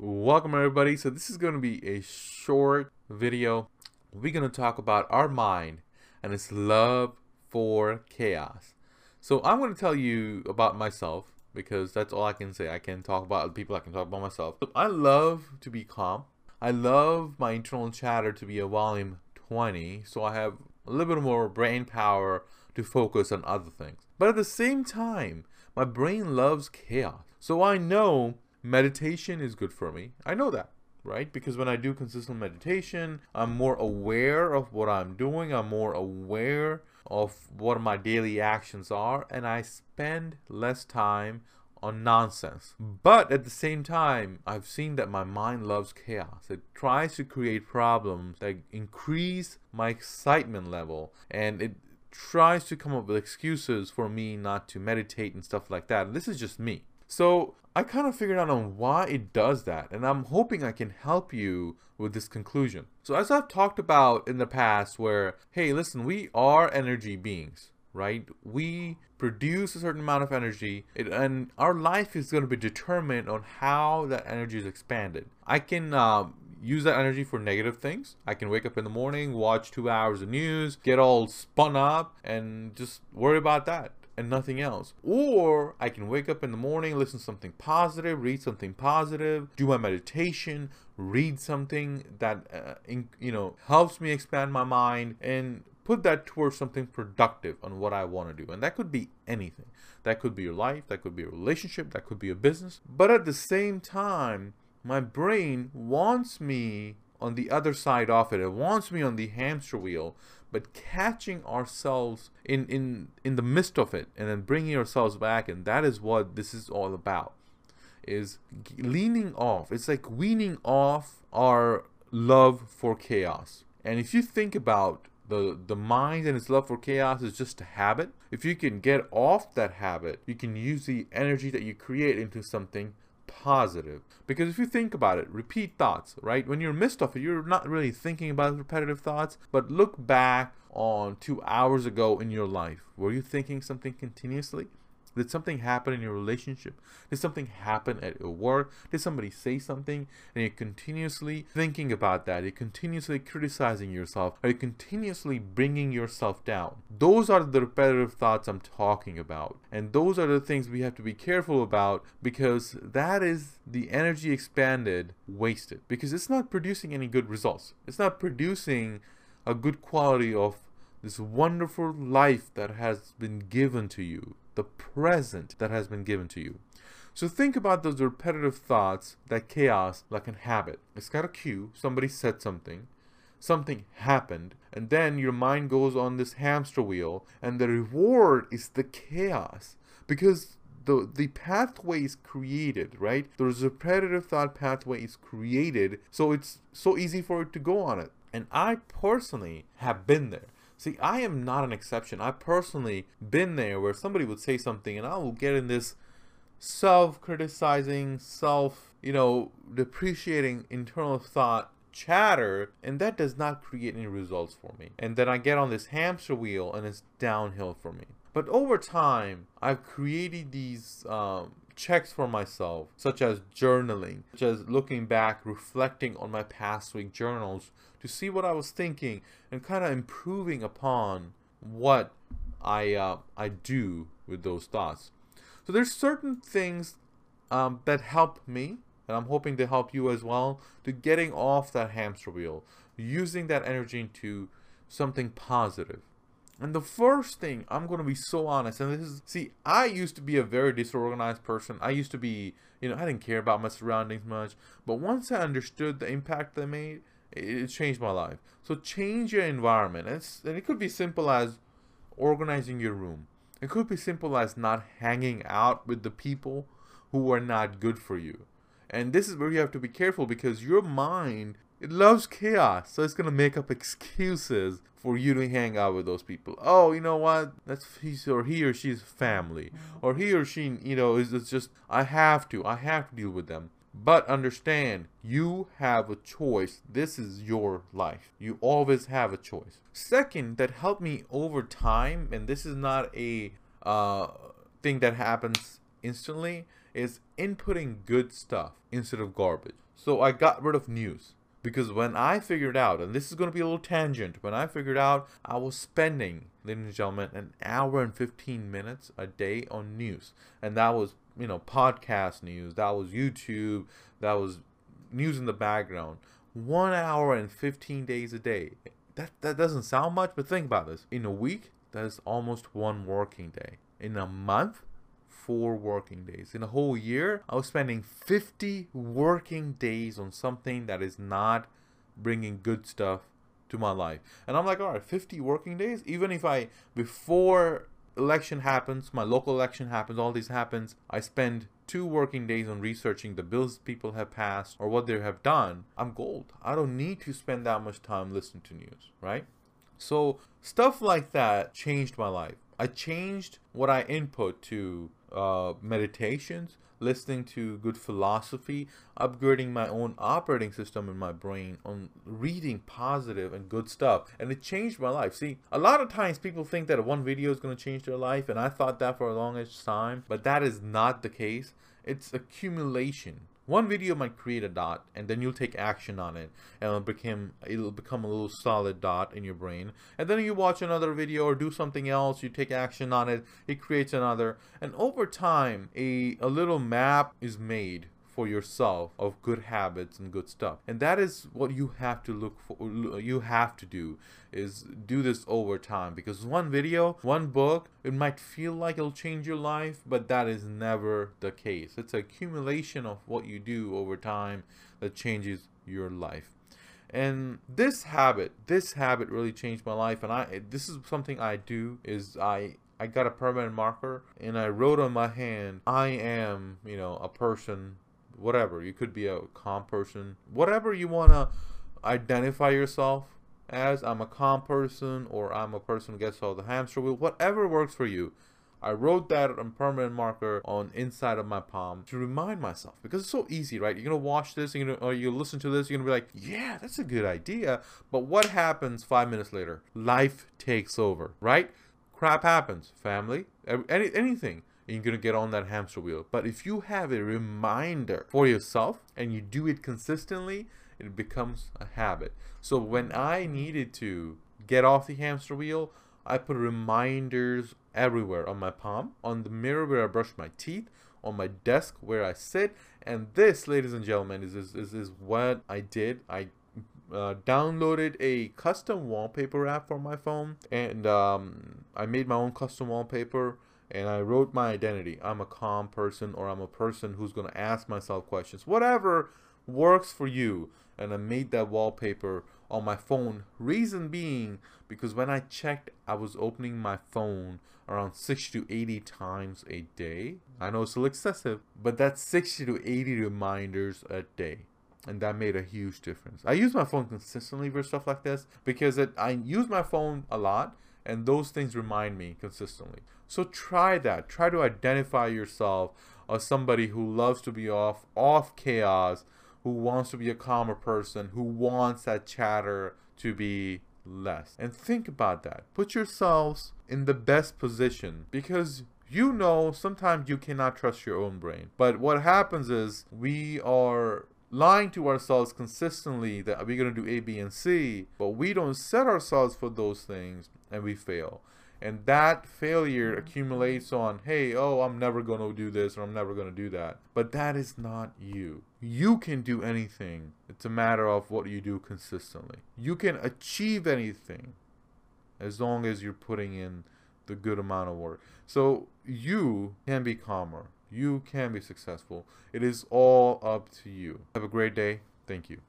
Welcome everybody. So this is going to be a short video. We're going to talk about our mind and its love for chaos. So I'm going to tell you about myself because that's all I can say. I can talk about other people. I can talk about myself. I love to be calm. I love my internal chatter to be a volume 20. So I have a little bit more brain power to focus on other things. But at the same time, my brain loves chaos. So I know meditation is good for me. I know that, right? Because when I do consistent meditation, I'm more aware of what I'm doing. I'm more aware of what my daily actions are, and I spend less time on nonsense. But at the same time, I've seen that my mind loves chaos. It tries to create problems that increase my excitement level, and it tries to come up with excuses for me not to meditate and stuff like that. this is just me. So I kind of figured out on why it does that, and I'm hoping I can help you with this conclusion. So as I've talked about in the past where, hey, listen, we are energy beings, right? We produce a certain amount of energy, and our life is going to be determined on how that energy is expanded. I can uh, use that energy for negative things. I can wake up in the morning, watch two hours of news, get all spun up, and just worry about that and nothing else. Or I can wake up in the morning, listen to something positive, read something positive, do my meditation, read something that uh, in, you know helps me expand my mind and put that towards something productive on what I want to do. And that could be anything. That could be your life, that could be a relationship, that could be a business. But at the same time, my brain wants me on the other side of it. It wants me on the hamster wheel but catching ourselves in in in the midst of it and then bringing ourselves back and that is what this is all about is leaning off. It's like weaning off our love for chaos. And if you think about the the mind and its love for chaos is just a habit if you can get off that habit you can use the energy that you create into something positive. Because if you think about it, repeat thoughts, right? When you're midst off, you're not really thinking about repetitive thoughts, but look back on two hours ago in your life. Were you thinking something continuously? Did something happen in your relationship? Did something happen at your work? Did somebody say something and you're continuously thinking about that? You're continuously criticizing yourself? Are you continuously bringing yourself down? Those are the repetitive thoughts I'm talking about. And those are the things we have to be careful about because that is the energy expanded wasted because it's not producing any good results. It's not producing a good quality of this wonderful life that has been given to you the present that has been given to you. So think about those repetitive thoughts that chaos like a habit. It's got a cue, somebody said something, something happened, and then your mind goes on this hamster wheel, and the reward is the chaos. Because the, the pathway is created, right? There's a repetitive thought pathway is created, so it's so easy for it to go on it. And I personally have been there. See, I am not an exception. I've personally been there where somebody would say something and I will get in this self-criticizing, self, you know, depreciating internal thought chatter and that does not create any results for me. And then I get on this hamster wheel and it's downhill for me. But over time, I've created these um, checks for myself, such as journaling, such as looking back, reflecting on my past week journals to see what I was thinking and kind of improving upon what I uh, I do with those thoughts. So there's certain things um, that help me, and I'm hoping to help you as well, to getting off that hamster wheel, using that energy into something positive. And the first thing, I'm going to be so honest, and this is, see, I used to be a very disorganized person. I used to be, you know, I didn't care about my surroundings much. But once I understood the impact they made, it changed my life. So change your environment. It's, and it could be simple as organizing your room. It could be simple as not hanging out with the people who are not good for you. And this is where you have to be careful because your mind, it loves chaos. So it's going to make up excuses for you to hang out with those people. Oh, you know what? That's he's or he or she's family. Or he or she, you know, is it's just I have to. I have to deal with them. But understand, you have a choice. This is your life. You always have a choice. Second, that helped me over time, and this is not a uh, thing that happens instantly, is inputting good stuff instead of garbage. So I got rid of news. Because when I figured out, and this is going to be a little tangent, when I figured out I was spending, ladies and gentlemen, an hour and 15 minutes a day on news. And that was, you know, podcast news, that was YouTube, that was news in the background. One hour and 15 days a day. That, that doesn't sound much, but think about this. In a week, that is almost one working day. In a month, four working days. In a whole year, I was spending 50 working days on something that is not bringing good stuff to my life. And I'm like, all right, 50 working days? Even if I, before election happens, my local election happens, all this happens, I spend two working days on researching the bills people have passed or what they have done, I'm gold. I don't need to spend that much time listening to news, right? So stuff like that changed my life. I changed what I input to uh, meditations, listening to good philosophy, upgrading my own operating system in my brain, on reading positive and good stuff. And it changed my life. See, a lot of times people think that one video is going to change their life, and I thought that for a longest time, but that is not the case. It's accumulation. One video might create a dot, and then you'll take action on it, and it'll become it'll become a little solid dot in your brain. And then you watch another video or do something else, you take action on it, it creates another, and over time, a a little map is made for yourself of good habits and good stuff. And that is what you have to look for you have to do is do this over time. Because one video one book it might feel like it'll change your life but that is never the case. It's accumulation of what you do over time that changes your life. And this habit this habit really changed my life. And i this is something i do is i I got a permanent marker and I wrote on my hand, I am, you know, a person whatever. You could be a calm person, whatever you want to identify yourself as. I'm a calm person, or I'm a person who gets all the hamster wheel, whatever works for you. I wrote that on permanent marker on inside of my palm to remind myself because it's so easy, right? You're gonna watch this, you're gonna, or you listen to this, you're gonna be like, yeah, that's a good idea. But what happens five minutes later? Life takes over, right? Crap happens, family, any, anything and you're to get on that hamster wheel. But if you have a reminder for yourself and you do it consistently, it becomes a habit. So when I needed to get off the hamster wheel, I put reminders everywhere on my palm, on the mirror where I brush my teeth, on my desk where I sit. And this, ladies and gentlemen, is, is, is, is what I did. I uh, downloaded a custom wallpaper app for my phone and um, I made my own custom wallpaper and I wrote my identity. I'm a calm person or I'm a person who's going to ask myself questions. Whatever works for you. And I made that wallpaper on my phone. Reason being because when I checked, I was opening my phone around 60 to 80 times a day. I know it's a little excessive, but that's 60 to 80 reminders a day. And that made a huge difference. I use my phone consistently for stuff like this because it, I use my phone a lot and those things remind me consistently. So try that. Try to identify yourself as somebody who loves to be off off chaos, who wants to be a calmer person, who wants that chatter to be less. And think about that. Put yourselves in the best position because you know sometimes you cannot trust your own brain. But what happens is we are lying to ourselves consistently that we're going to do A, B, and C, but we don't set ourselves for those things and we fail. And that failure mm-hmm. accumulates on, hey, oh, I'm never going to do this or I'm never going to do that. But that is not you. You can do anything. It's a matter of what you do consistently. You can achieve anything as long as you're putting in the good amount of work. So you can be calmer. You can be successful. It is all up to you. Have a great day. Thank you.